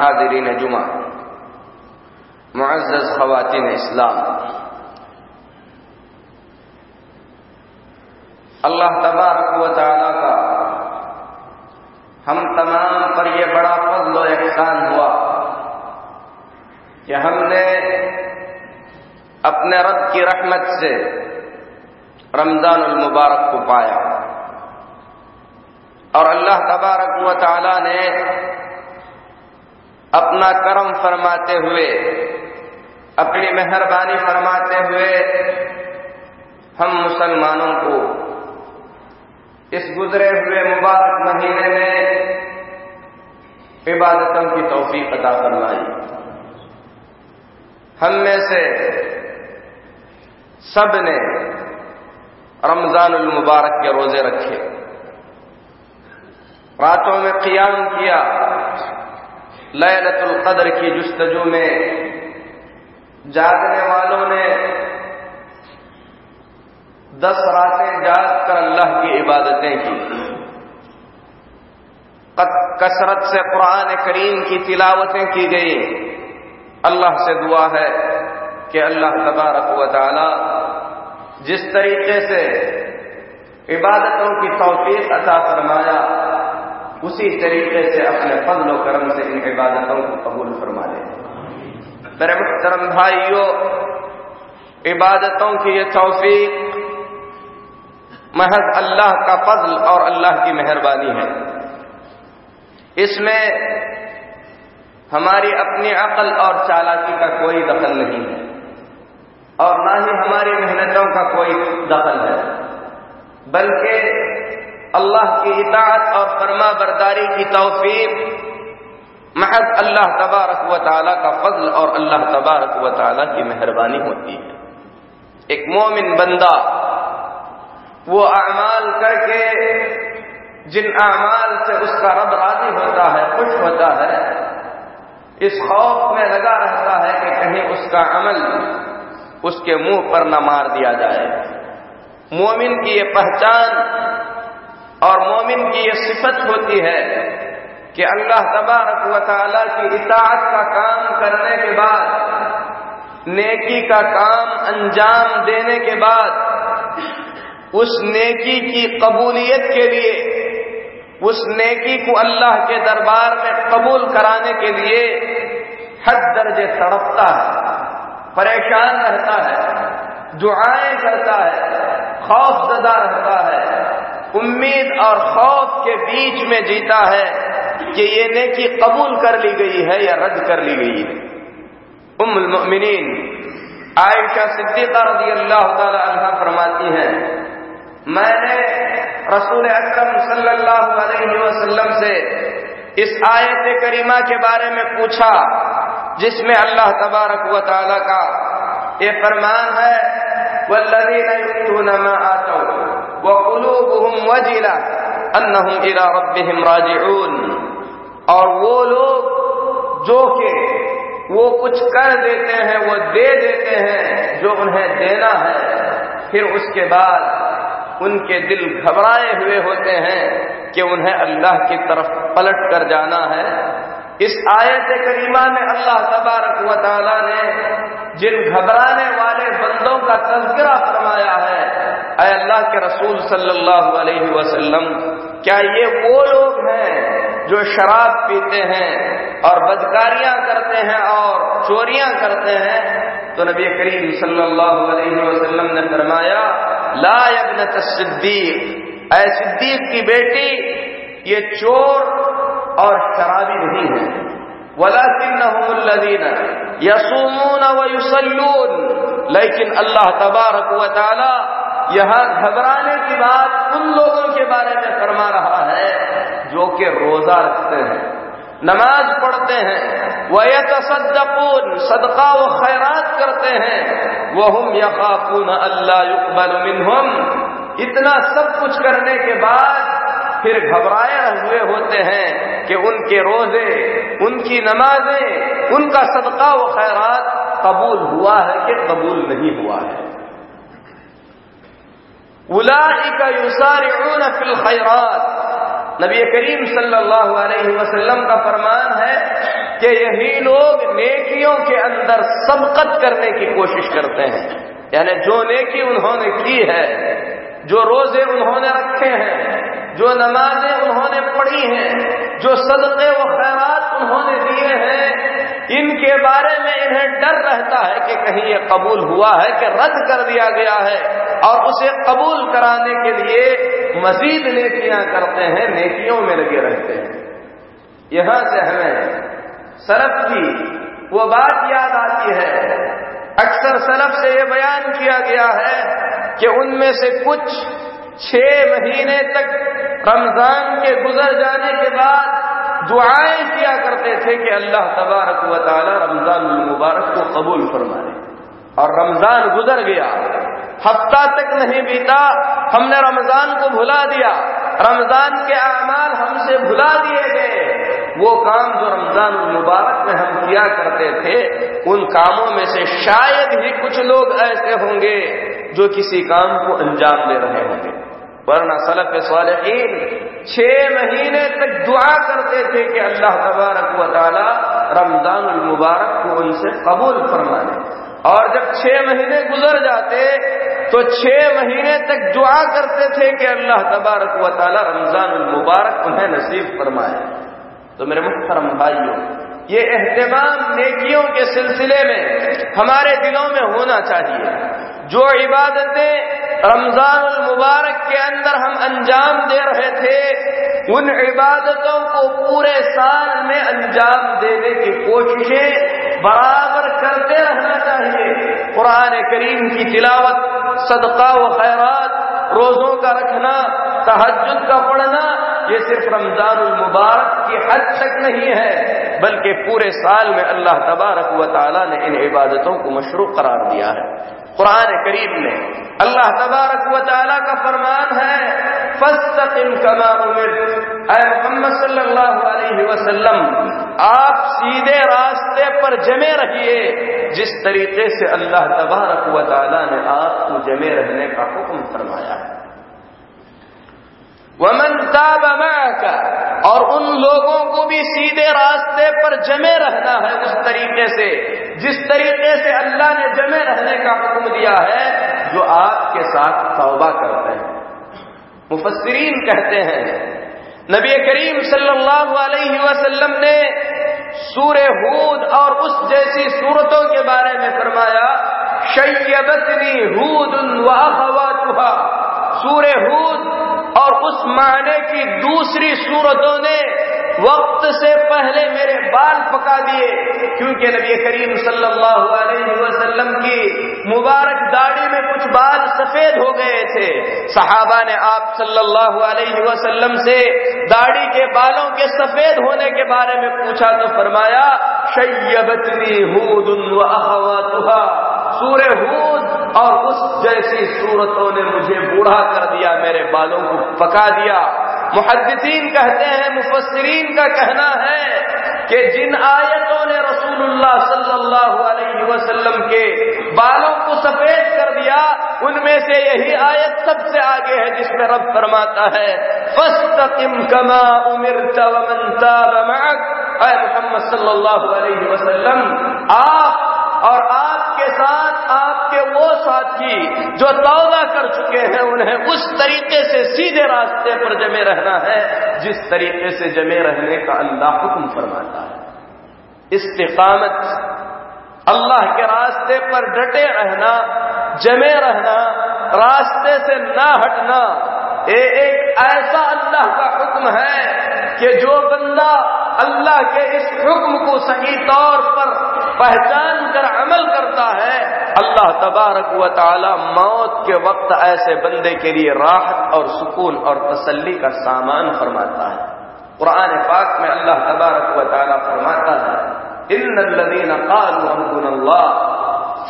हाजरीन जुमा मुआज़ खवतिन इस्लाम अल्लाह तबारक व ताला का हम तमाम पर यह बड़ा फजल एहसान हुआ कि हमने अपने रब की रहमत से रमज़ान मुबारक को पाया और अल्लाह तबारक व ताला ने अपना कर्म फरमाते हुए, अपनी मेहरबानी फरमाते हुए हम मुसलमानों को इस गुजरे हुए मुबारक महीने में इबादतों की तोफी अदा फरमाई। हम में से सबने रमज़ान मुबारक के रोज़े रखे। रातों में क्याम किया। लैलतुल कदर की जुस्तजू में जागने वालों ने दस रातें जाग कर अल्लाह की इबादतें की। कसरत से कुरान करीम की तिलावतें की गई। अल्लाह से दुआ है कि अल्लाह तबारक व ताला जिस तरीके से इबादतों की तोफीक अता फरमाया उसी तरीके से अपने फजल कर्म से इन इबादतों को कबूल फरमा ले मेरे मुख्तरम भाइयों, इबादतों की ये तोफीक महज अल्लाह का फजल और अल्लाह की मेहरबानी है। इसमें हमारी अपनी अकल और चालाकी का कोई दखल नहीं है, और ना ही हमारी मेहनतों का कोई दखल है, बल्कि अल्लाह की इतात और फर्मा बरदारी की तोफीक। महज अल्लाह तबारक व ताली का फजल और अल्लाह तबारक व की मेहरबानी होती है। एक मोमिन बंदा, वो अमाल करके, जिन अमाल से उसका रब राज़ी होता है, खुश होता है, इस खौफ में लगा रहता है कि कहीं उसका अमल उसके मुँह पर न मार दिया जाए। मोमिन की यह पहचान और मोमिन की यह सिफत होती है कि अल्लाह तबारक वाली की इतात का काम करने के बाद, नेकी का काम अंजाम देने के बाद, उस नेकी की कबूलियत के लिए, उस नेकी को अल्लाह के दरबार में कबूल कराने के लिए हद दर्जे तड़पता है, परेशान रहता है, दुआएँ करता है खौफ जदा रहता है उम्मीद और खौफ के बीच में जीता है कि ये नेकी कबूल कर ली गई है या रद्द कर ली गई है। उम्मुल मोमिनीन। आयशा सिद्दीका रज़ी अल्लाह तहा फरमाती है, मैंने रसूल अक्रम सल्लाम से इस आयत करीमा के बारे में पूछा, जिसमें अल्लाह तबारक व ताला का ये फरमान है, वल्लजीना यूतूना मा आता व कुलूबुहुम वजिला अन्नहुम इला रब्बिहिम राजिऊन और वो लोग जो के वो कुछ कर देते हैं, वो दे देते हैं जो उन्हें देना है। फिर उसके बाद उनके दिल घबराए हुए होते हैं कि उन्हें अल्लाह की तरफ़ पलट कर जाना है। इस आयत करीमा में अल्लाह तबारक व ताला ने जिन घबराने वाले बंदों का तस्करा फरमाया है अय अल्लाह के रसूल सल्लल्लाहु अलैहि वसल्लम, क्या ये वो लोग हैं जो शराब पीते हैं और बदकारियाँ करते हैं और चोरियाँ करते हैं? तो नबी करीम सल्लल्लाहु अलैहि वसल्लम ने फरमाया, ला यबनत सिद्दीक। ऐ सिद्दीक की बेटी, ये चोर और शराबी नहीं है। वलाकिन यसूमून व युसल्लून लेकिन अल्लाह तबारक व ताला यहाँ घबराने की बात उन लोगों के बारे में फरमा रहा है जो कि रोजा रखते हैं, नमाज़ पढ़ते हैं वह तसदपून सदका व खैरात करते हैं। वह हम यकापून अल्लाह मिनहुम। इतना सब कुछ करने के बाद फिर घबराए हुए होते हैं कि उनके रोज़े, उनकी नमाजें, उनका सदका व खैरात कबूल हुआ है कि कबूल नहीं हुआ है। उलाइका युसारिऊन फिल खैरात। नबी करीम सल्लल्लाहु अलैहि वसल्लम का फरमान है कि यही लोग नेकियों के अंदर सबकत करने की कोशिश करते हैं। यानी जो नेकी उन्होंने की है, जो रोज़े उन्होंने रखे हैं, जो नमाजें उन्होंने पढ़ी हैं, जो सदक़े व खैरात उन्होंने दिए हैं इनके बारे में इन्हें डर रहता है कि कहीं ये कबूल हुआ है कि रद्द कर दिया गया है और उसे कबूल कराने के लिए मजीद नेकियाँ करते हैं, नेकियों में लगे रहते हैं। यहाँ से हमें सरफ की वो बात याद आती है। अक्सर सरफ से ये बयान किया गया है कि उनमें से कुछ छह महीने तक रमज़ान के गुजर जाने के बाद दुआएँ किया करते थे कि अल्लाह तबारक व ताली रमज़ान मुबारक को कबूल फरमाए। और रमज़ान गुजर गया। हफ़्ता तक नहीं बीता, हमने रमज़ान को भुला दिया। रमज़ान के अमाल हमसे भुला दिए गए। वो काम जो रमज़ान मुबारक में हम किया करते थे, उन कामों में से शायद ही कुछ लोग ऐसे होंगे जो किसी काम को अंजाम दे रहे होंगे। वरना सलफ सालहीन छह महीने तक दुआ करते थे कि अल्लाह तबारक व ताली रमज़ान मुबारक को उनसे कबूल फरमा ले और जब छह महीने गुजर जाते तो छह महीने तक दुआ करते थे कि अल्लाह तबारक व ताली रमज़ान मुबारक उन्हें नसीब फरमाए। तो मेरे मुख्तरम भाइयों, ये एहतमाम नेकियों के सिलसिले में हमारे दिलों में होना चाहिए। जो इबादतें रमज़ान मुबारक के अंदर हम अंजाम दे रहे थे, उन इबादतों को पूरे साल में अंजाम देने की कोशिशें बराबर करते रहना चाहिए। कुरान करीम की तिलावत, सदका व खैरात, रोजों का रखना तहजद का पढ़ना, ये सिर्फ़ रमज़ान मुबारक की हद तक नहीं है, बल्कि पूरे साल में अल्लाह तबारक व ताला ने इन इबादतों को मशरू करार दिया है। कुरान करीम में। अल्लाह तबारक व ताला का फरमान है, फस्तकिम कमा उमिर। मोहम्मद सल्लल्लाहु अलैहि वसल्लम, आप सीधे रास्ते पर जमे रहिए। जिस तरीके से अल्लाह तबारक व ताला ने आपको जमे रहने का हुक्म फरमाया है। वमन का और उन लोगों को भी सीधे रास्ते पर जमे रहना है उस तरीके से, जिस तरीके से अल्लाह ने जमे रहने का हुक्म दिया है, जो आपके साथ तौबा करते हैं। मुफसरीन कहते हैं, नबी करीम सल्लल्लाहु अलैहि वसल्लम ने सूर्य हूद और उस जैसी सूरतों के बारे में फरमाया, शैयबतनी हूद सूर्य हूद और उस माने की दूसरी सूरतों ने वक्त से पहले मेरे बाल पका दिए, क्योंकि नबी करीम सल्लल्लाहु अलैहि वसल्लम की मुबारक दाढ़ी में कुछ बाल सफ़ेद हो गए थे। सहाबा ने आप सल्लल्लाहु अलैहि वसल्लम से दाढ़ी के बालों के सफ़ेद होने के बारे में पूछा तो फरमाया शैयबतनी हूदुन व अखवातुहा सूर्य हूद और उस जैसी सूरतों ने मुझे बूढ़ा कर दिया, मेरे बालों को पका दिया। मुहदसिन कहते हैं मुफसरीन का कहना है कि जिन आयतों ने रसूलुल्लाह सल्लल्लाहु अलैहि वसल्लम के बालों को सफ़ेद कर दिया, उनमें से यही आयत सबसे आगे है जिसमें रब फरमाता है, फस्तकिम कमा उमिर मोहम्मद सल्लल्लाहु अलैहि वसल्लम, आप और आपके साथ आपके वो साथी जो तौबा कर चुके हैं उन्हें उस तरीके से सीधे रास्ते पर जमे रहना है, जिस तरीके से जमे रहने का अल्लाह हुक्म फरमाता है। इस्तिकामत, अल्लाह के रास्ते पर डटे रहना, जमे रहना, रास्ते से ना हटना, ये एक ऐसा अल्लाह का हुक्म है कि जो बंदा अल्लाह के इस हुक्म को सही तौर पर पहचान कर अमल करता है, अल्लाह तबारक व ताला मौत के वक्त ऐसे बंदे के लिए राहत और सुकून और तसल्ली का सामान फरमाता है। कुरान पाक में अल्लाह तबारक व ताला फरमाता है इन लदीन कालू अल्लाह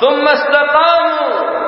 तुम मस्तकामू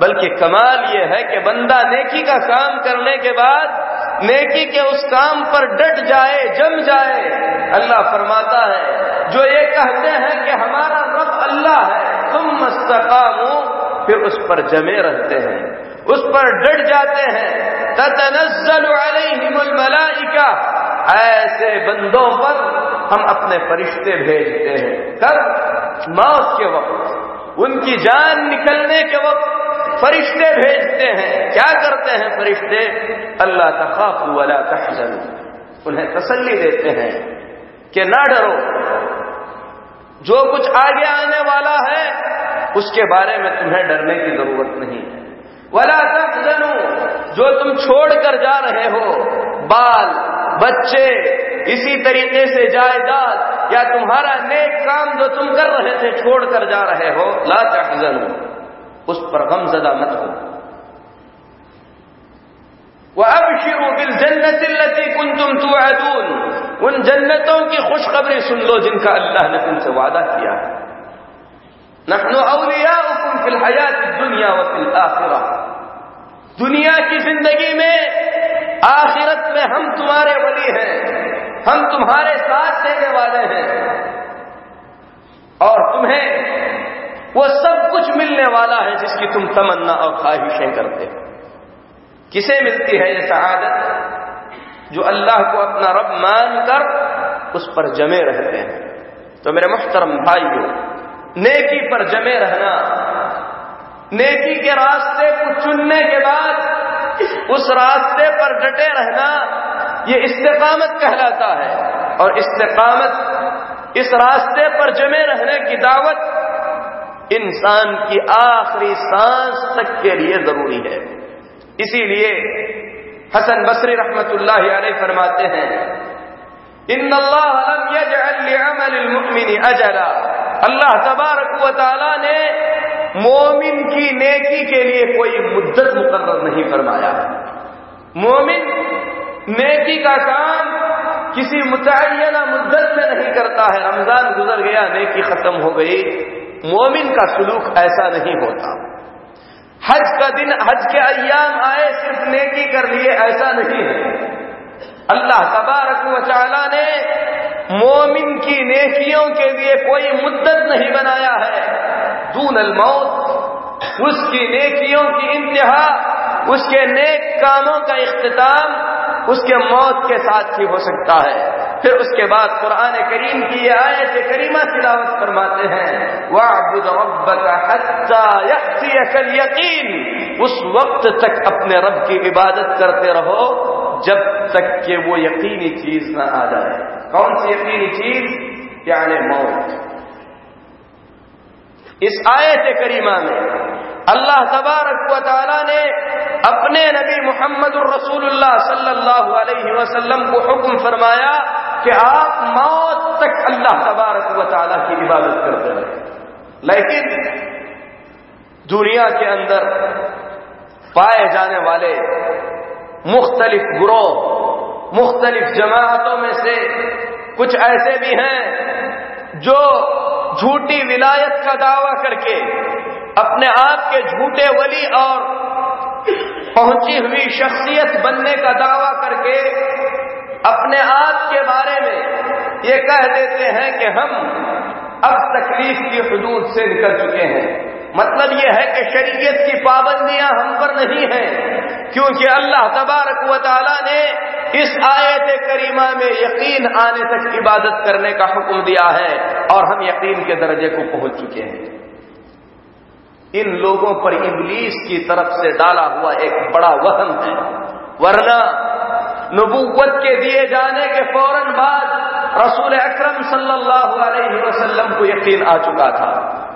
बल्कि कमाल यह है कि बंदा नेकी का काम करने के बाद, नेकी के उस काम पर डट जाए, जम जाए, अल्लाह फरमाता है। जो ये कहते हैं कि हमारा रब अल्लाह है, तुम मस्तकामो, फिर उस पर जमे रहते हैं। उस पर डट जाते हैं। ततनजल मलाइका, ऐसे बंदों पर हम अपने फरिश्ते भेजते हैं। कब? मौत के वक्त। उनकी जान निकलने के वक्त। फरिश्ते भेजते हैं। क्या करते हैं फरिश्ते? अल्लाह तखाफू वाला तहजन। उन्हें तसल्ली देते हैं कि ना डरो। जो कुछ आगे आने वाला है, उसके बारे में तुम्हें डरने की ज़रूरत नहीं। है वला तहजनु, जो तुम छोड़ कर जा रहे हो, बाल, बच्चे, इसी तरीके से जायदाद, या तुम्हारा नेक काम जो तुम कर रहे थे छोड़ कर जा रहे हो, ला तहजनु। उस पर गम गमजदा मत हो वह अब शिरू बिल जन्नत कुन तुम तुआदून। उन जन्नतों की खुशखबरी सुन लो जिनका अल्लाह ने तुमसे वादा किया है। नखनो अवलिया फिल हयात दुनिया व फिल आखिरा। दुनिया की ज़िंदगी में, आखिरत में हम तुम्हारे वली हैं। हम तुम्हारे साथ देने वाले हैं। और तुम्हें वो सब कुछ मिलने वाला है जिसकी तुम तमन्ना और ख्वाहिशें करते हो। किसे मिलती है ये शहादत? जो अल्लाह को अपना रब मानकर उस पर जमे रहते हैं। तो मेरे मुहतरम भाइयों, नेकी पर जमे रहना, नेकी के रास्ते को चुनने के बाद उस रास्ते पर डटे रहना, ये इस्तेकामत कहलाता है। और इस्तेकामत, इस रास्ते पर जमे रहने की दावत इंसान की आखिरी सांस तक के लिए ज़रूरी है। इसीलिए हसन बसरी अलैह फरमाते हैं इन अजला। अल्लाह तबारक ने मोमिन की नेकी के लिए कोई मुद्दत मुकर्र नहीं फरमाया। मोमिन नेकी का काम किसी मुतयना मुद्दत में नहीं करता है। रमज़ान गुजर गया, नेकी खत्म हो गई। मोमिन का सुलूक ऐसा नहीं होता। हज का दिन, हज के अयाम आए, सिर्फ़ नेकी कर लिए, ऐसा नहीं है। अल्लाह तबारक वाली ने मोमिन की नेकियों के लिए कोई मुद्दत नहीं बनाया है। दून मौत, उसकी नेकियों की इंतहा, उसके नेक कामों का इख्तिताम, उसके मौत के साथ ही हो सकता है। फिर उसके बाद कुरान करीम की ये आयत करीमा तिलावत फरमाते हैं, वाबुद यकीन उस वक्त तक अपने रब की इबादत करते रहो, जब तक कि वो यकीनी चीज़ ना आ जाए। कौन सी यकीनी चीज़? यानी मौत। इस आयत करीमा में अल्लाह तबारक व ताला ने अपने नबी मोहम्मद वसल्लम को हुक्म फरमाया कि आप मौत तक अल्लाह तबारक व ताला की इबादत करते रहे। लेकिन दुनिया के अंदर पाए जाने वाले मुख्तलिफ़ ग्रोह, मुख्तलिफ़ जमातों में से कुछ ऐसे भी हैं जो झूठी विलायत का दावा करके अपने आप के झूठे वली और पहुँची हुई शख्सियत बनने का दावा करके अपने आप के बारे में ये कह देते हैं कि हम अब तकलीफ़ की हदूद से निकल चुके हैं। मतलब यह है कि शरीयत की पाबंदियाँ हम पर नहीं हैं, क्योंकि अल्लाह तबारक व ताला ने इस आयत करीमा में यकीन आने तक इबादत करने का हुक्म दिया है और हम यकीन के दर्जे को पहुँच चुके हैं। इन लोगों पर इबलीस की तरफ़ से डाला हुआ एक बड़ा वहम है। वरना नबूवत के दिए जाने के फ़ौरन बाद रसूल अकरम सल्लल्लाहु अलैहि वसल्लम को यकीन आ चुका था।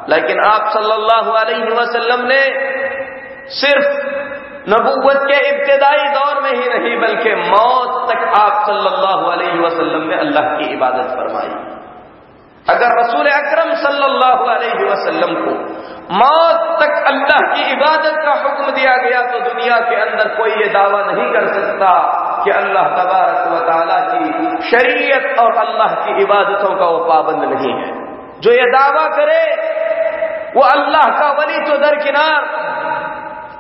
लेकिन आप सल्लल्लाहु अलैहि वसल्लम ने सिर्फ़ नबूवत के इब्तदाई दौर में ही नहीं, बल्कि मौत तक आप सल्लल्लाहु अलैहि वसल्लम ने अल्लाह की इबादत फरमाई। अगर रसूल अकरम सल्लल्लाहु अलैहि वसल्लम को मौत तक अल्लाह की इबादत का हुक्म दिया गया तो दुनिया के अंदर कोई ये दावा नहीं कर सकता कि अल्लाह तबारक व ताला की शरीयत और अल्लाह की इबादतों का वो पाबंद नहीं है। जो ये दावा करे, वो अल्लाह का वली तो दरकिनार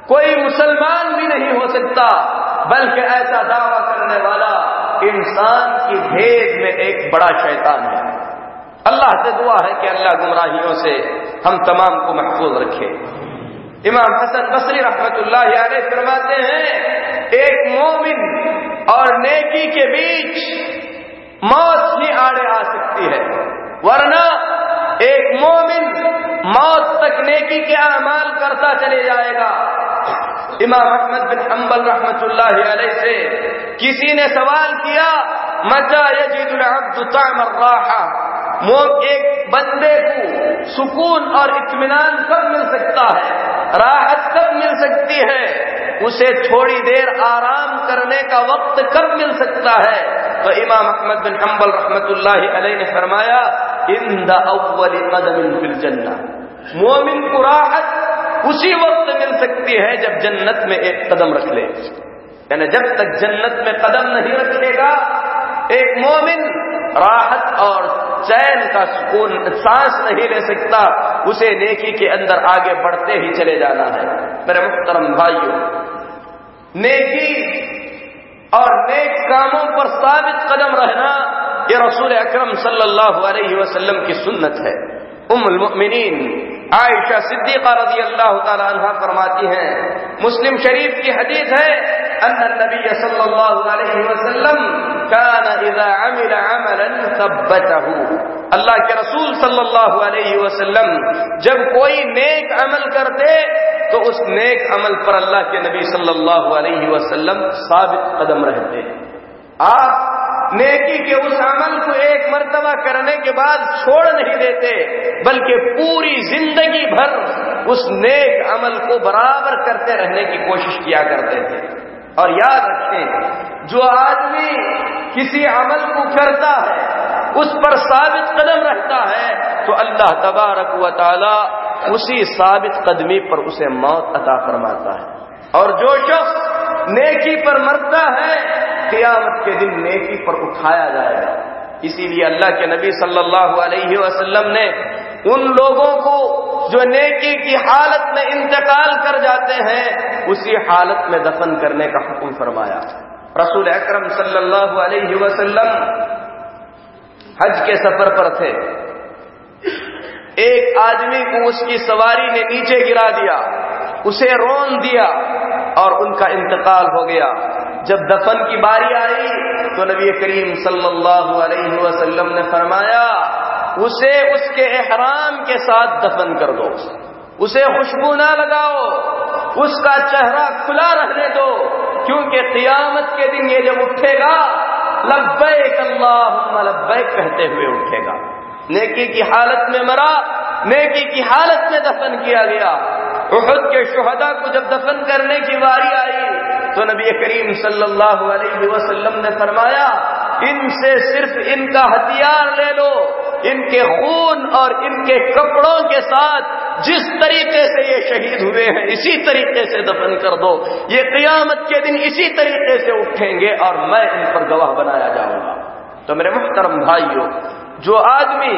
कोई मुसलमान भी नहीं हो सकता, बल्कि ऐसा दावा करने वाला इंसान की भेद में एक बड़ा शैतान है। अल्लाह से दुआ है कि अल्लाह गुमराहियों से हम तमाम को महफूज रखे। इमाम हसन बसरी रहमत फरमाते हैं, एक मोमिन और नेकी के बीच मौत ही आड़े आ सकती है, वरना एक मोमिन मौत तक नेकी के अमाल करता चले जाएगा। इमाम अहमद बिन अम्बल रहमत से किसी ने सवाल किया, मज़ा यजीदुल अब्दु तामर राहा? एक बंदे को सुकून और इत्मीनान कब मिल सकता है, राहत कब मिल सकती है। उसे थोड़ी देर आराम करने का वक्त कब मिल सकता है? तो इमाम अहमद बिन हम्बल रहमत ने फरमाया इन दवल कदम फिल जन्ना। मोमिन को राहत उसी वक्त मिल सकती है जब जन्नत में एक कदम रख ले। यानी जब तक जन्नत में कदम नहीं रखेगा एक मोमिन राहत और चैन का सुकून, सांस नहीं ले सकता, उसे नेकी के अंदर आगे बढ़ते ही चले जाना है। मेरे मुख्तरम भाइयों, नेकी और नेक कामों पर साबित कदम रहना ये रसूल अकरम सल्लल्लाहु अलैहि वसल्लम की सुन्नत है। उम्मुल मुमिनीन आयशा सिद्दीका रज़ी अल्लाह तहा फरमाती हैं, मुस्लिम शरीफ की हदीस है, अन्न नबी सल्लल्लाहु अलैहि वसल्लम कान इजा अमिल अमलन सब्बतहु अल्लाह के रसूल सल्लल्लाहु अलैहि वसल्लम जब कोई नेक अमल करते तो उस नेक अमल पर अल्लाह के नबी सल्लल्लाहु अलैहि वसल्लम साबित कदम रहते आप नेकी के उस अमल को एक मर्तबा करने के बाद छोड़ नहीं देते बल्कि पूरी ज़िंदगी भर उस नेक अमल को बराबर करते रहने की कोशिश किया करते थे और याद रखें, जो आदमी किसी अमल को करता है, उस पर साबित कदम रहता है तो अल्लाह तबारक व उसी साबित कदमी पर उसे मौत अता फरमाता है। और जो शख्स नेकी पर मरता है, क़ियामत के दिन नेकी पर उठाया जाएगा। इसीलिए अल्लाह के नबी सल्लल्लाहु अलैहि वसल्लम ने उन लोगों को जो नेकी की हालत में इंतकाल कर जाते हैं, उसी हालत में दफन करने का हुक्म फरमाया। रसूल अकरम सल्लल्लाहु अलैहि वसल्लम हज के सफ़र पर थे। एक आदमी को उसकी सवारी ने नीचे गिरा दिया, उसे रोन दिया और उनका इंतकाल हो गया। जब दफन की बारी आई तो नबी करीम सल्लल्लाहु अलैहि वसल्लम ने फरमाया उसे उसके एहराम के साथ दफन कर दो। उसे खुशबू ना लगाओ। उसका चेहरा खुला रहने दो। क्योंकि कियामत के दिन ये जब उठेगा, लब्बैक अल्लाह लब्बैक कहते हुए उठेगा। नेकी की हालत में मरा, नेकी की हालत में दफन किया गया। उहद के शुहदा को जब दफन करने की बारी आई तो नबी करीम सल्लल्लाहु अलैहि वसल्लम ने फरमाया, इनसे सिर्फ़ इनका हथियार ले लो। इनके खून और इनके कपड़ों के साथ जिस तरीके से ये शहीद हुए हैं, इसी तरीके से दफन कर दो। ये कियामत के दिन इसी तरीके से उठेंगे और मैं इन पर गवाह बनाया जाऊँगा। तो मेरे मुहतरम भाइयों, जो आदमी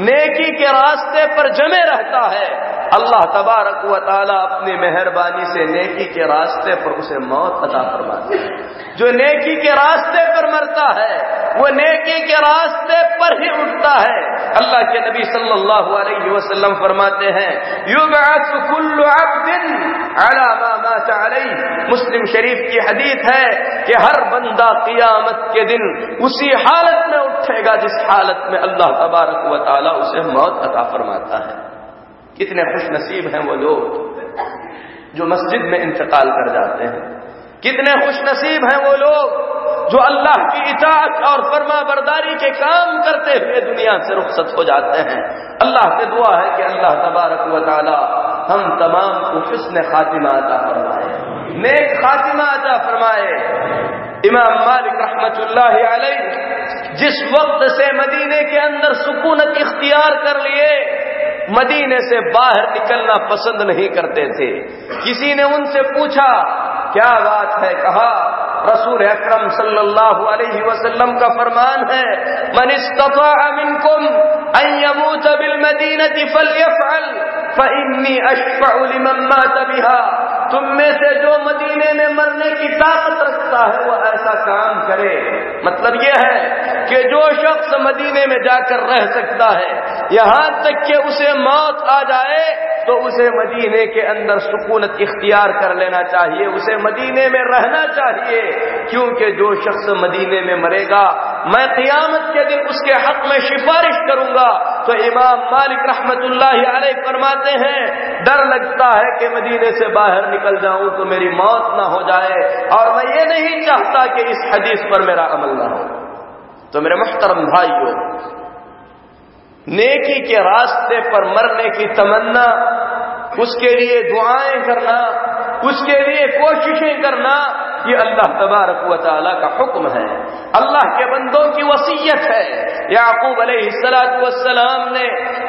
नेकी के रास्ते पर जमे रहता है। अल्लाह तबारक व ताला अपनी मेहरबानी से नेकी के रास्ते पर उसे मौत अदा फरमाते हैं। जो नेकी के रास्ते पर मरता है, वो नेकी के रास्ते पर ही उठता है। अल्लाह के नबी सल्लल्लाहु अलैहि वसल्लम फरमाते हैं मुस्लिम शरीफ की हदीत है कि हर बंदा कियामत के दिन उसी हालत में उठेगा, जिस हालत में अल्लाह तबारक व ताला उसे मौत अता फरमाता है। कितने खुश नसीब हैं वो लोग जो मस्जिद में इंतकाल कर जाते हैं। कितने खुश नसीब हैं वो लोग जो अल्लाह की इजात और फर्मा बरदारी के काम करते हुए दुनिया से रुखसत हो जाते हैं। अल्लाह से दुआ है कि अल्लाह तबारक व ताला हम तमाम को हुस्न खातिमा अता फरमाए। नेक खातिमा अता फरमाए। इमाम मालिक अलैह जिस वक्त से मदीने के अंदर सुकूनत इख्तियार कर लिए, मदीने से बाहर निकलना पसंद नहीं करते थे। किसी ने उनसे पूछा, क्या बात है? कहा, रसूल अकरम सल्लल्लाहु अलैहि वसल्लम का फरमान है, मन मिनकुम अन यमूत बिल मदीनति फलयफअल फइन्नी अशफअ लिमन मात बिहा। तुम में से जो मदीने में मरने की ताकत रखता है, वो ऐसा काम करे। मतलब यह है कि जो शख्स मदीने में जाकर रह सकता है, यहाँ तक कि उसे मौत आ जाए तो उसे मदीने के अंदर सुकूनत इख्तियार कर लेना चाहिए, उसे मदीने में रहना चाहिए। क्योंकि जो शख्स मदीने में मरेगा, मैं क़ियामत के दिन उसके हक में सिफारिश करूँगा तो इमाम मालिक रहमतुल्लाह फरमाते हैं, डर लगता है कि मदीने से बाहर निकल जाऊँ तो मेरी मौत ना हो जाए, और मैं ये नहीं चाहता कि इस हदीस पर मेरा अमल ना हो। तो मेरे मुहतरम भाइयों, नेकी के रास्ते पर मरने की तमन्ना, उसके लिए दुआएँ करना, उसके लिए कोशिशें करना ये अल्लाह तबारक व ताला का हुक्म है। अल्लाह के बंदों की वसीयत है। याकूब अलैहिस्सलाम ने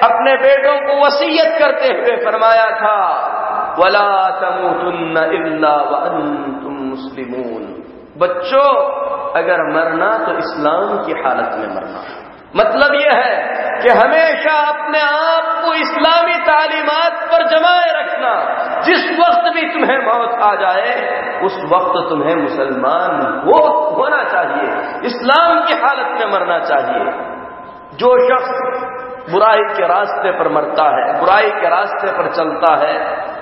अपने बेटों को वसीयत करते हुए फरमाया था, वला तमुतुन्न इल्ला व अंतुम मुस्लिमून। बच्चों, अगर मरना तो इस्लाम की हालत में मरना। मतलब यह है कि हमेशा अपने आप को इस्लामी तालीमत पर जमाए रखना। जिस वक्त भी तुम्हें मौत आ जाए, उस वक्त तुम्हें मुसलमान वो होना चाहिए। इस्लाम की हालत में मरना चाहिए। जो शख्स बुराई के रास्ते पर मरता है, बुराई के रास्ते पर चलता है,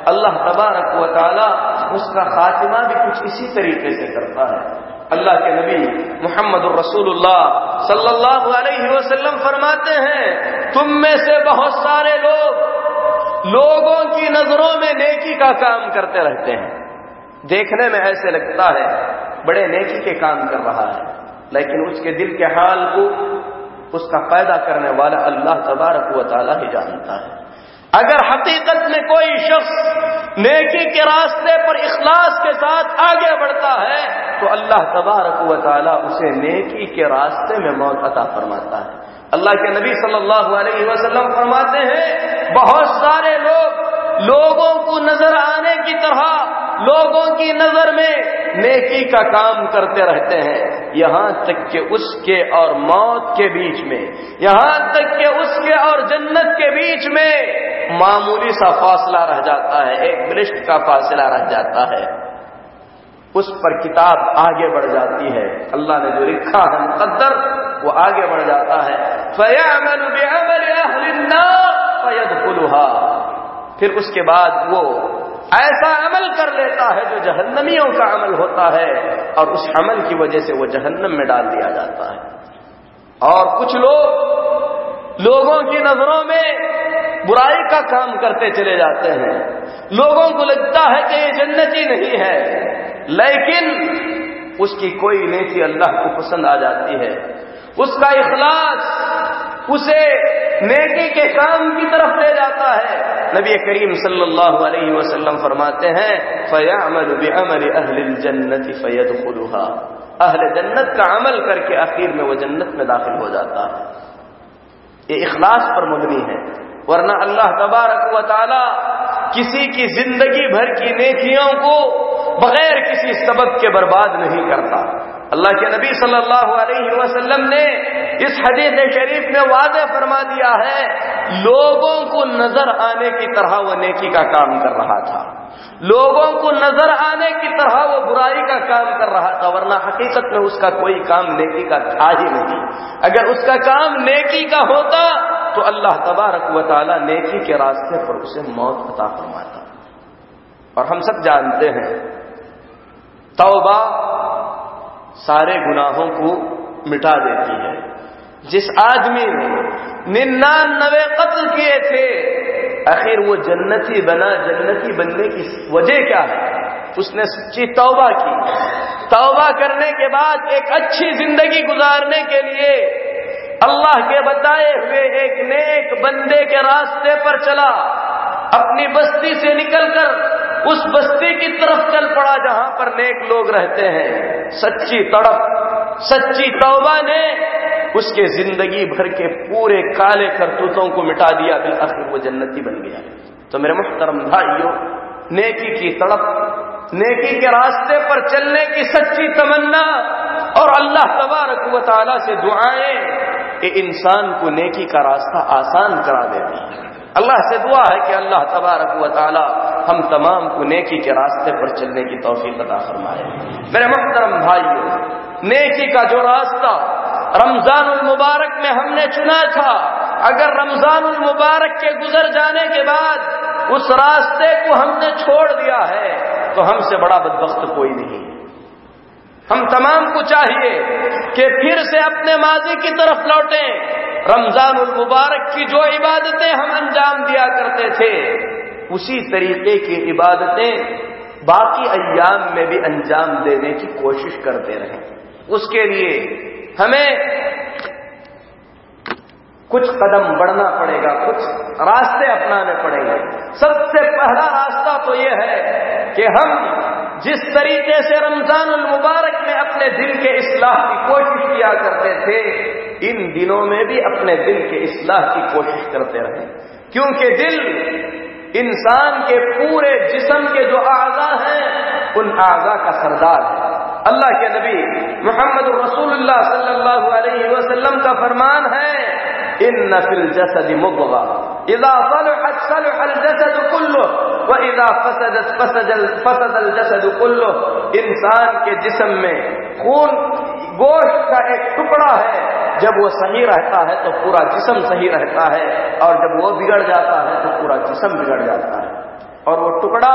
अल्लाह तबारक व ताला उसका खातिमा भी कुछ इसी तरीके से करता है। अल्लाह के नबी मोहम्मद रसूलुल्लाह सल्लल्लाहु अलैहि वसल्लम फरमाते हैं, तुम में से बहुत सारे लोग लोगों की नज़रों में नेकी का काम करते रहते हैं। देखने में ऐसे लगता है, बड़े नेकी के काम कर रहा है। लेकिन उसके दिल के हाल को उसका पैदा करने वाला अल्लाह तबारक व ताला ही जानता है। अगर हकीकत में कोई शख्स नेकी के रास्ते पर इखलास के साथ आगे बढ़ता है तो अल्लाह तबारक व ताला उसे नेकी के रास्ते में मौत अता फरमाता है। अल्लाह के नबी सल्लल्लाहु अलैहि वसल्लम फरमाते हैं, बहुत सारे लोग लोगों को नज़र आने की तरह, लोगों की नज़र में नेकी का काम करते रहते हैं। यहाँ तक कि उसके और मौत के बीच में, यहाँ तक कि उसके और जन्नत के बीच में मामूली सा फासला रह जाता है, एक वृष्ट का फासला रह जाता है। उस पर किताब आगे बढ़ जाती है। अल्लाह ने जो लिखा है मुकद्दर, वो आगे बढ़ जाता है। फयामल फिर उसके बाद वो ऐसा अमल कर लेता है जो जहन्नमियों का अमल होता है, और उस अमल की वजह से वो जहन्नम में डाल दिया जाता है। और कुछ लोग लोगों की नज़रों में बुराई का काम करते चले जाते हैं। लोगों को लगता है कि ये जन्नती नहीं है, लेकिन उसकी कोई नेकी अल्लाह को पसंद आ जाती है। उसका इखलास उसे नेकी के काम की तरफ़ ले जाता है। नबी करीम सल्लल्लाहु अलैहि वसल्लम फरमाते हैं, फयामल बेअमल अहल जन्नत फैद खुलुहा अहल जन्नत का अमल करके आखिर में वो जन्नत में दाखिल हो जाता है। ये इखलास पर मुबनी है। वरना अल्लाह तबारक व ताला किसी की ज़िंदगी भर की नेकियों को बगैर किसी सबब के बर्बाद नहीं करता। अल्लाह के नबी सल्लल्लाहु अलैहि वसल्लम ने इस हदीस शरीफ में वादे फरमा दिया है, लोगों को नज़र आने की तरह वो नेकी का काम कर रहा था। लोगों को नज़र आने की तरह वो बुराई का काम कर रहा था, वरना हकीकत में उसका कोई काम नेकी का था ही नहीं। अगर उसका काम नेकी का होता तो अल्लाह तबारक व ताला नेकी के रास्ते पर उसे मौत अता फरमाता। और हम सब जानते हैं, तौबा सारे गुनाहों को मिटा देती है। जिस आदमी ने निन्यानवे कत्ल किए थे, आखिर वो जन्नती बना, जन्नती बनने की वजह क्या है? उसने सच्ची तौबा की। तौबा करने के बाद एक अच्छी ज़िंदगी गुजारने के लिए अल्लाह के बताए हुए एक नेक बंदे के रास्ते पर चला। अपनी बस्ती से निकलकर उस बस्ती की तरफ़ चल पड़ा जहाँ पर नेक लोग रहते हैं। सच्ची तड़प, सच्ची तौबा ने उसके ज़िंदगी भर के पूरे काले करतूतों को मिटा दिया, फिर आखिर वो जन्नती बन गया। तो मेरे मुहतरम भाइयों, नेकी की तड़प, नेकी के रास्ते पर चलने की सच्ची तमन्ना और अल्लाह तबारक व ताला से दुआएँ इंसान को नेकी का रास्ता आसान करा देती है अल्लाह से दुआ है कि अल्लाह तबारक व ताला हम तमाम को नेकी के रास्ते पर चलने की तोफीक अदा फरमाए। मेरे मोहतरम भाइयों, नेकी का जो रास्ता रमज़ान मुबारक में हमने चुना था, अगर रमज़ान मुबारक के गुजर जाने के बाद उस रास्ते को हमने छोड़ दिया है तो हमसे बड़ा बदबख्त कोई नहीं। हम तमाम को चाहिए कि फिर से अपने माजी की तरफ़ लौटें रमज़ान मुबारक की जो इबादतें हम अंजाम दिया करते थे, उसी तरीके की इबादतें बाकी अयाम में भी अंजाम देने की कोशिश करते रहे। उसके लिए हमें कुछ कदम बढ़ना पड़ेगा, कुछ रास्ते अपनाने पड़ेंगे। सबसे पहला रास्ता तो यह है कि हम जिस तरीके से रमज़ान मुबारक में अपने दिल के इसलाह की कोशिश किया करते थे इन दिनों में भी अपने दिल के इसलाह की कोशिश करते रहे। क्योंकि दिल इंसान के पूरे जिसम के जो आज़ा हैं, उन आज़ा का सरदार है। अल्लाह के नबी मोहम्मद रसूलुल्लाह सल्लल्लाहु अलैहि वसल्लम का फरमान है इन नफिल जसद मुबगा इदा सलहत सलहल जसद कुल्लु व इदा फसदत फसदल फसदल जसद कुल्लु इंसान के जिस्म में खून गोश्त का एक टुकड़ा है। जब वो सही रहता है तो पूरा जिसम सही रहता है। और जब वो बिगड़ जाता है तो पूरा जिसम बिगड़ जाता है। और वो टुकड़ा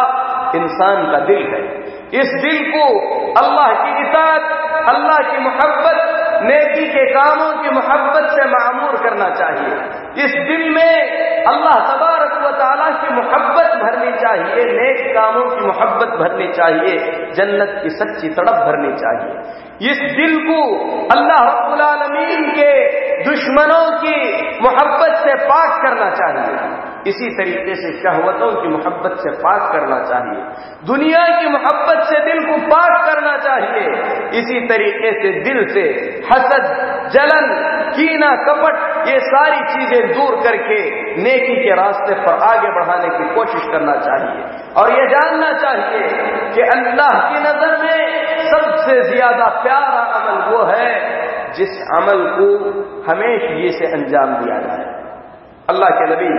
इंसान का दिल है। इस दिल को अल्लाह की इतात अल्लाह की मोहब्बत, नेकी के कामों की मोहब्बत से मामूर करना चाहिए। इस दिल में अल्लाह की मोहब्बत भरनी चाहिए, नेक कामों की मोहब्बत भरनी चाहिए, जन्नत की सच्ची तड़प भरनी चाहिए। इस दिल को अल्लाह रब्बुल के दुश्मनों की मोहब्बत से पाक करना चाहिए। इसी तरीके से शहवतों की मोहब्बत से पाक करना चाहिए। दुनिया की मोहब्बत से दिल को पाक करना चाहिए। इसी तरीके से दिल से हसद, जलन, कीना, कपट ये सारी चीज़ें दूर करके नेकी के रास्ते पर आगे बढ़ाने की कोशिश करना चाहिए। और ये जानना चाहिए कि अल्लाह की नज़र में सबसे ज़्यादा प्यारा अमल वो है जिस अमल को हमेशा से अंजाम दिया जाए। अल्लाह के नबी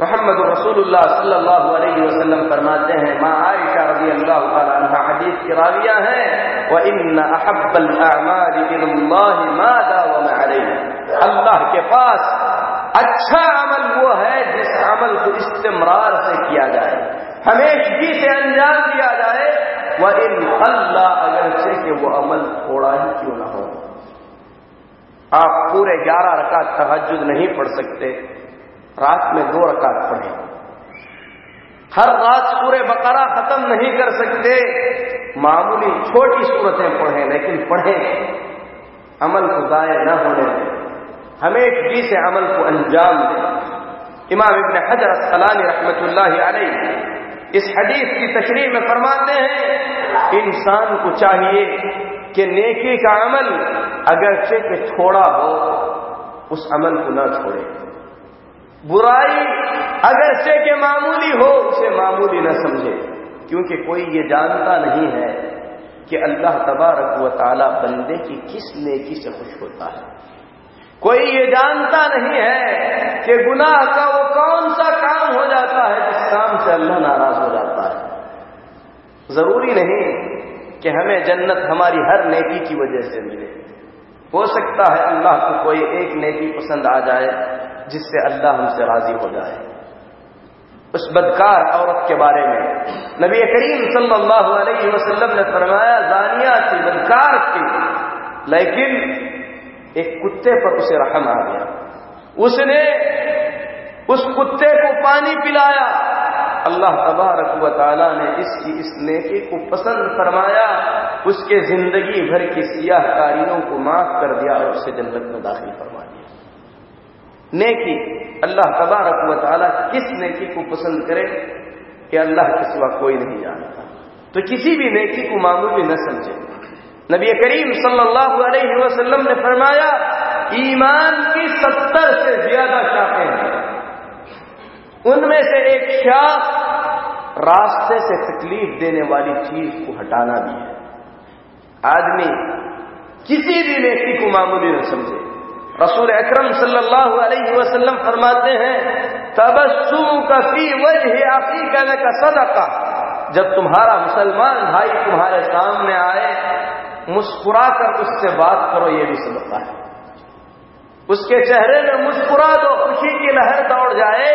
मोहम्मद रसूलुल्लाह सल्लल्लाहु अलैहि फरमाते हैं, माँ आयशा रज़ी अल्लाह तआला हदीस की राविया है व इन अहब्बल अल्लाह के पास अच्छा अमल वो है जिस अमल को इस्तेमरार से किया जाए। हमेशगी से अंजाम दिया जाए, वह इन अल्लाह अगरचे कि वो अमल थोड़ा ही क्यों ना हो। आप पूरे ग्यारह रकात तहजुद नहीं पढ़ सकते, रात में दो रकात पढ़ें। हर रात पूरे बकरा खत्म नहीं कर सकते, मामूली छोटी सूरतें पढ़ें, लेकिन पढ़ें। अमल को दाए न होने दें। हमेशगी से अमल को अंजाम दें। इमाम इबन हजर असलानी रहमतुल्लाह अलैहि इस हदीस की तशरीह में फरमाते हैं, इंसान को चाहिए कि नेकी का अमल अगरचे के छोड़ा हो, उस अमल को न छोड़े। बुराई अगरचे के मामूली हो, उसे मामूली न समझे, क्योंकि कोई ये जानता नहीं है कि अल्लाह तबारक व ताला बंदे की किस नेकी से खुश होता है। कोई ये जानता नहीं है कि गुनाह का वो कौन सा काम हो जाता है जिस काम से अल्लाह नाराज़ हो जाता है। ज़रूरी नहीं कि हमें जन्नत हमारी हर नेकी की वजह से मिले। हो सकता है अल्लाह को कोई एक नेकी पसंद आ जाए जिससे अल्लाह हमसे राज़ी हो जाए। उस बदकार औरत के बारे में नबी करीम सल्लल्लाहु अलैहि वसल्लम ने फरमाया, जानिया थी, बदकार थी, लेकिन एक कुत्ते पर उसे रहम आ गया। उसने उस कुत्ते को पानी पिलाया। अल्लाह तबारक व ताला ने इसकी इस नेकी को पसंद फरमाया। उसके ज़िंदगी भर की सियाहकारियों को माफ़ कर दिया और उसे जन्नत में दाखिल फरमा दिया। नेकी, अल्लाह तबारक व ताला किस नेकी को पसंद करे कि अल्लाह के सिवा कोई नहीं जानता। तो किसी भी नेकी को मामूली न समझे। नबी करीम सल्लल्लाहु अलैहि वसल्लम ने फरमाया, ईमान की सत्तर से ज़्यादा शाखें हैं। उनमें से एक शाख रास्ते से तकलीफ़ देने वाली चीज़ को हटाना भी है। आदमी किसी भी नेकी को मामूली न समझे। रसूल अकरम सल्लल्लाहु अलैहि वसल्लम फरमाते हैं, तबस्सुम का फ़ी वजह अकीका का सदका। जब तुम्हारा मुसलमान भाई तुम्हारे सामने आए मुस्कुरा कर उससे बात करो, ये भी सदका है। उसके चेहरे में मुस्कुरा दो, खुशी की लहर दौड़ जाए,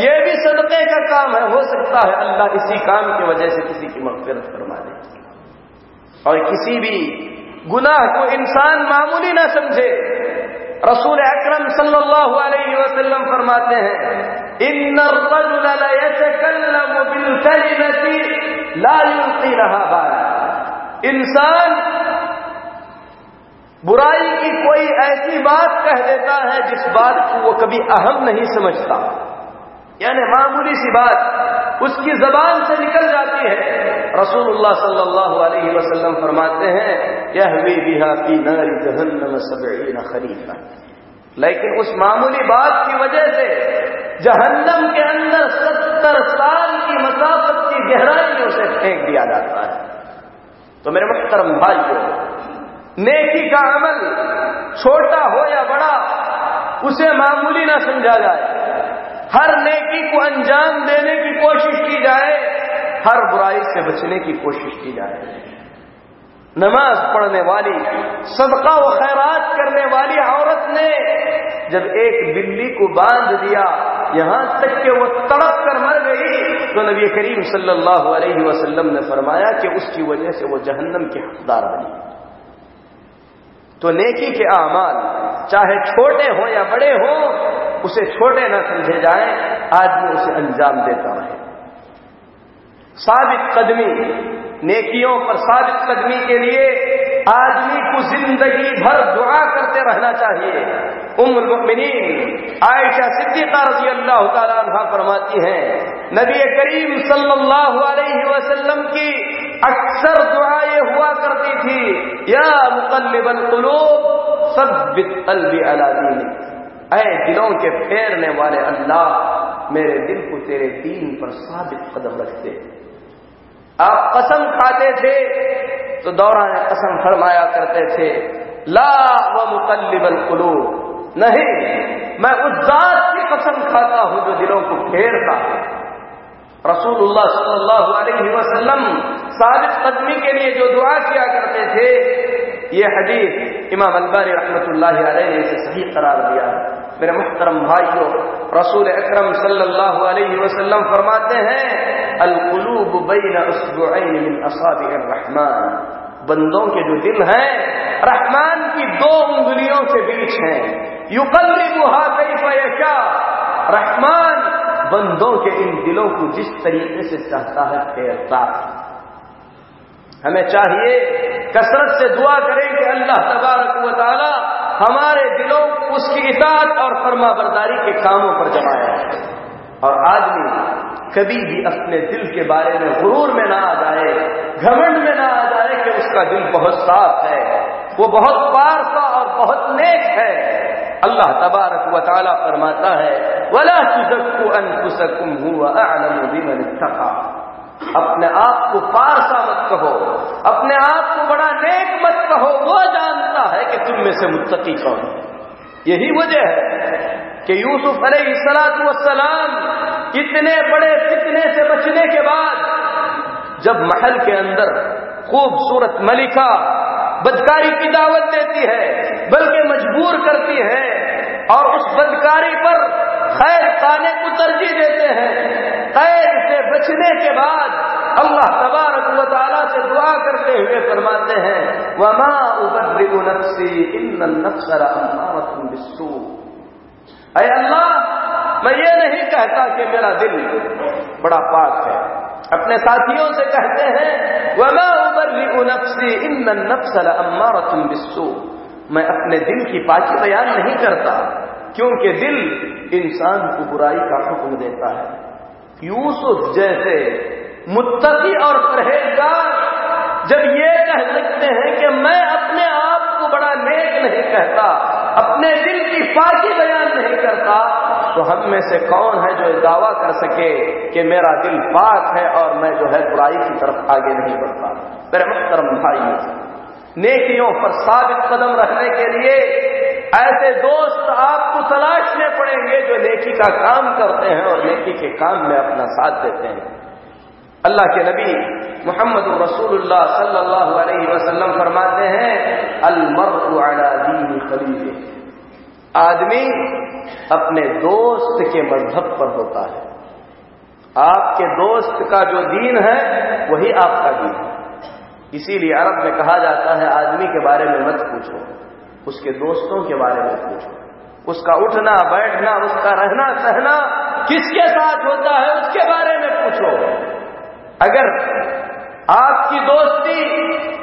ये भी सदक़े का काम है। हो सकता है अल्लाह इसी काम की वजह से किसी की मगफिरत फरमा दे। और किसी भी गुनाह को इंसान मामूली ना समझे। रसूल अकरम सल्लल्लाहु अलैहि वसल्लम फरमाते हैं इन इंसान बुराई की कोई ऐसी बात कह देता है जिस बात को वो कभी अहम नहीं समझता। यानी मामूली सी बात, उसकी जबान से निकल जाती है। रसूलुल्लाह सल्लल्लाहु अलैहि वसल्लम फरमाते हैं यह भी बिहा की नारी जहन्नम सबईन खरीफा। लेकिन उस मामूली बात की वजह से जहन्नम के अंदर सत्तर साल की मसाफत की गहराई में उसे फेंक दिया जाता है। तो मेरे मुख्तरम भाइयों नेकी का अमल, छोटा हो या बड़ा, उसे मामूली ना समझा जाए। हर नेकी को अंजाम देने की कोशिश की जाए, हर बुराई से बचने की कोशिश की जाए। नमाज़ पढ़ने वाली, सदका व खैरात करने वाली औरत ने जब एक बिल्ली को बाँध दिया, यहाँ तक कि वो तड़प कर मर गई तो नबी करीम सल्लल्लाहु अलैहि वसल्लम ने फरमाया कि उसकी वजह से वो जहन्नम के हकदार बनी। तो नेकी के अमाल चाहे छोटे हो या बड़े हो, उसे छोटे न समझे जाए, आदमी उसे अंजाम देता रहे। साबित कदमी, नेकियों पर साबित कदमी के लिए आदमी को ज़िंदगी भर दुआ करते रहना चाहिए। उमिन आयशा सिद्दीका रज़ी अल्लाह तला फरमाती हैं, नबी करीम सल्लल्लाहु अलैहि वसल्लम की अक्सर दुआएँ हुआ करती थी, या मुकल्लिबल कुलूब, सब्बित कल्बी अला दीनिक। ऐ दिलों के फेरने वाले अल्लाह मेरे दिल को तेरे दीन पर साबित कदम रखते। आप कसम खाते थे तो दौरान कसम फरमाया करते थे, ला व मुकल्लिबल कुलू नहीं, मैं उस जात की कसम खाता हूँ जो दिलों को फेरता रसूलुल्लाह सल्लल्लाहु अलैहि वसल्लम साबित कदमी के लिए जो दुआ किया करते थे, ये हदीस इमाम अलबानी रहमतुल्लाह अलैहि ने इसे सही करार दिया मेरे मुहतरम भाइयों, रसूल अकरम सल्लल्लाहु अलैहि वसल्लम फरमाते हैं, अलकुलूब बैन उसबुऐन मिन असाबिर रहमान। बंदों के जो दिल हैं, रहमान की दो उंगलियों के बीच हैं। युकल्लिबुहा कैफ यशा। रहमान बंदों के इन दिलों को जिस तरीके से चाहता है फेरता हमें चाहिए कसरत से दुआ करें कि अल्लाह तबारक व ताला हमारे दिलों को उसकी इतात और फर्मा बरदारी के कामों पर जमाया और आदमी कभी भी अपने दिल के बारे में गुरूर में ना आ जाए, घमंड में ना आ जाए कि उसका दिल बहुत साफ़ है, वो बहुत पारसा और बहुत नेक है। अल्लाह तबारक व फरमाता है, वला तुजक्कु अनफुसकुम हुवा अअलमु बिमन इत्तका। अपने आप को पारसा मत कहो, अपने आप को बड़ा नेक मत कहो, वो जानता है कि तुम में से मुत्तकी कौन यही वजह है कि यूसुफ सलाम इतने बड़े फितने से बचने के बाद, जब महल के अंदर खूबसूरत मलिका बदकारी की दावत देती है, बल्कि मजबूर करती है, और उस बदकारी पर खैर खाने को तरजीह देते हैं। कैद से बचने के बाद अल्लाह तबारक व ताला से दुआ करते हुए फरमाते हैं, वमा उबद्रिबु नफ्सी इन नफ्सर बिस्सू। अय अल्लाह, मैं ये नहीं कहता कि मेरा दिल बड़ा पाक है। अपने साथियों से कहते हैं, वमा उबर्रिबु नफ्सी इन नफ्सर अम्मारतुम बिस्सू। मैं अपने दिल की पाकी बयान नहीं करता, क्योंकि दिल इंसान को बुराई का हुक्म देता है। यूसुफ जैसे मुत्तकी और परहेजगार जब ये कह सकते हैं कि मैं अपने आप को बड़ा नेक नहीं कहता, अपने दिल की पाकी बयान नहीं करता तो हम में से कौन है जो दावा कर सके कि मेरा दिल पाक है और मैं जो है बुराई की तरफ़ आगे नहीं बढ़ता? मेरे मुख्तरम भाई नेकियों पर साबित कदम रखने के लिए ऐसे दोस्त आपको तलाशने पड़ेंगे जो नेकी का काम करते हैं और नेकी के काम में अपना साथ देते हैं। अल्लाह के नबी मोहम्मद रसूलुल्लाह सल्लल्लाहु अलैहि वसल्लम फरमाते हैं अलमर खलील। आदमी अपने दोस्त के मज़हब पर होता है। आपके दोस्त का जो दीन है, वही आपका दीन है। इसीलिए अरब में कहा जाता है, आदमी के बारे में मत पूछो, उसके दोस्तों के बारे में पूछो। उसका उठना, बैठना, उसका रहना, सहना, किसके साथ होता है, उसके बारे में पूछो। अगर आपकी दोस्ती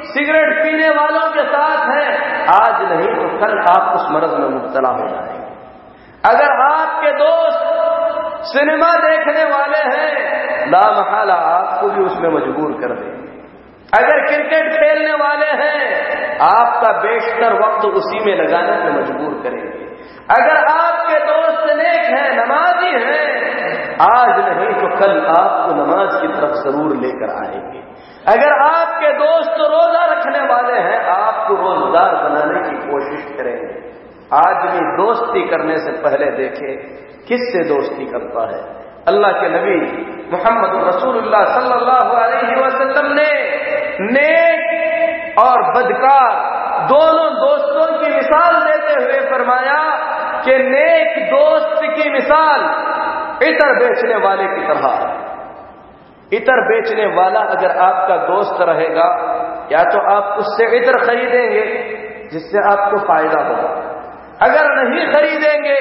सिगरेट पीने वालों के साथ है। आज नहीं तो कल आप उस मर्ज में मुबतला हो जाएँगे। अगर आपके दोस्त सिनेमा देखने वाले हैं, लामहाला आपको भी उसमें मजबूर कर देंगे। अगर क्रिकेट खेलने वाले हैं, आपका बेशतर वक्त उसी में लगाने से मजबूर करेंगे। अगर आपके दोस्त नेक हैं, नमाजी हैं, आज नहीं तो कल आपको नमाज़ की तरफ़ ज़रूर लेकर आएँगे। अगर आपके दोस्त रोजा रखने वाले हैं, आपको रोज़गार बनाने की कोशिश करेंगे। आदमी दोस्ती करने से पहले देखे, किससे दोस्ती करता है? अल्लाह के नबी मोहम्मद रसूलुल्लाह सल्लल्लाहु अलैहि ने नेक और बदकार दोनों दोस्तों की मिसाल देते हुए फरमाया कि नेक दोस्त की मिसाल इतर बेचने वाले की तरह इतर बेचने वाला अगर आपका दोस्त रहेगा, या तो आप उससे इतर खरीदेंगे, जिससे आपको फ़ायदा होगा। अगर नहीं खरीदेंगे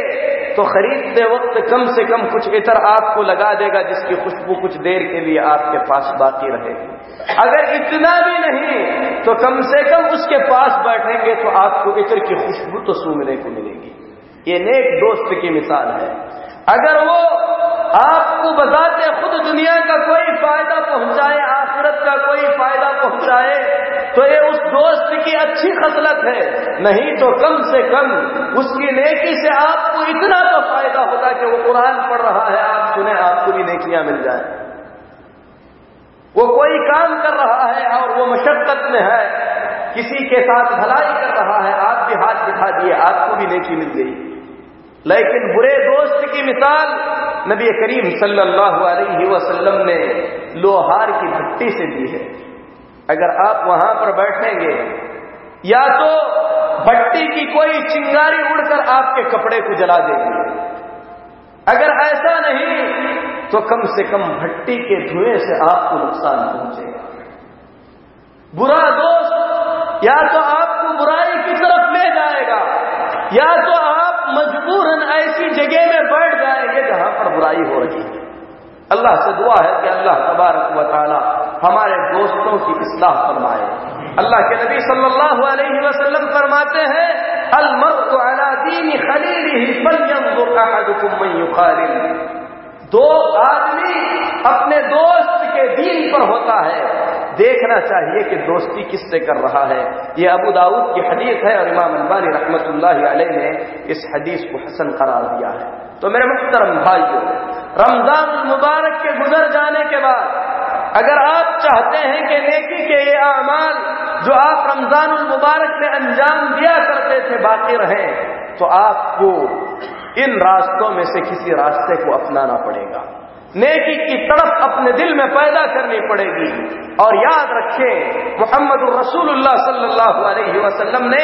तो खरीदते वक्त कम से कम कुछ इतर आपको लगा देगा, जिसकी खुशबू कुछ देर के लिए आपके पास बाकी रहेगी। अगर इतना भी नहीं तो कम से कम उसके पास बैठेंगे तो आपको इतर की खुशबू तो सूंघने को मिलेगी। ये नेक दोस्त की मिसाल है। अगर वो आपको बताते खुद दुनिया का कोई फ़ायदा पहुँचाए, आखिरत का कोई फ़ायदा पहुँचाए तो ये उस दोस्त की अच्छी खसलत है। नहीं तो कम से कम उसकी नेकी से आपको इतना तो फ़ायदा होगा कि वो कुरान पढ़ रहा है, आप सुने, आपको भी नेकियाँ मिल जाए। वो कोई काम कर रहा है और वो मशक्कत में है, किसी के साथ भलाई कर रहा है, आप भी हाथ दिखा दिए, आपको भी नेकी मिल गई। लेकिन बुरे दोस्त की मिसाल नबी करीम सल्लल्लाहु अलैहि वसल्लम ने लोहार की भट्टी से दी है। अगर आप वहाँ पर बैठेंगे, या तो भट्टी की कोई चिंगारी उड़कर आपके कपड़े को जला देगी। अगर ऐसा नहीं तो कम से कम भट्टी के धुएँ से आपको नुकसान पहुंचेगा। बुरा दोस्त, या तो आपको बुराई की तरफ़ ले जाएगा। या तो आप मजबूरन ऐसी जगह में बैठ जाएँगे जहाँ पर बुराई हो रही है। अल्लाह से दुआ है कि अल्लाह तबारक वाली हमारे दोस्तों की इसलाह फरमाए। अल्लाह के नबी सल्लल्लाहु अलैहि वसल्लम फरमाते हैं अलमर्द अला दीन खलील ही दो आदमी अपने दोस्त के दीन पर होता है। देखना चाहिए कि दोस्ती किससे कर रहा है। ये अबू दाऊद की हदीस है और इमाम अनबानी रहमतुल्लाह अलैह ने इस हदीस को हसन करार दिया है। तो मेरे मुख्तरम भाइयों, रमज़ान मुबारक के गुजर जाने के बाद अगर आप चाहते हैं कि नेकी के ये अमाल जो आप रमज़ान मुबारक में अंजाम दिया करते थे बाकी रहे तो आपको इन रास्तों में से किसी रास्ते को अपनाना पड़ेगा। नेकी की तड़प अपने दिल में पैदा करनी पड़ेगी। और याद रखें मोहम्मद रसूलुल्लाह सल्लल्लाहु अलैहि वसल्लम ने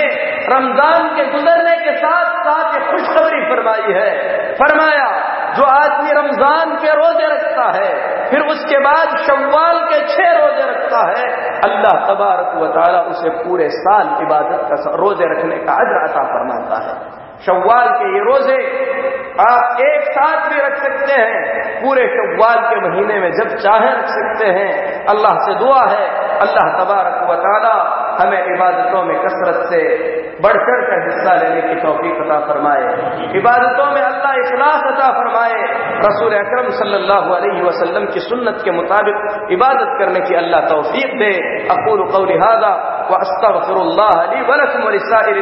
रमज़ान के गुजरने के साथ साथ ये खुशखबरी फरमाई है। फरमाया, जो आदमी रमज़ान के रोज़े रखता है, फिर उसके बाद शव्वाल के छह रोज़े रखता है, अल्लाह तबारक व ताला उसे पूरे साल इबादत का रोज़े रखने का अजर अता फरमाता है। शव्वाल के ये रोज़े आप एक साथ भी रख सकते हैं। पूरे शव्वाल के महीने में जब चाहे रख सकते हैं। अल्लाह से दुआ है। अल्लाह तबारक व ताला हमें इबादतों में कसरत से बढ़ चढ़ हिस्सा लेने की तौफीक अता फरमाए। इबादतों में अल्लाह इखलास अता फरमाए। रसूल अकरम सल्लल्लाहु अलैहि वसल्लम की सुन्नत के मुताबिक इबादत करने की अल्लाह तौफीक दे। अकूल कौल हादा व अस्तगफिरुल्लाह ली व लकुम व लिसाइरिल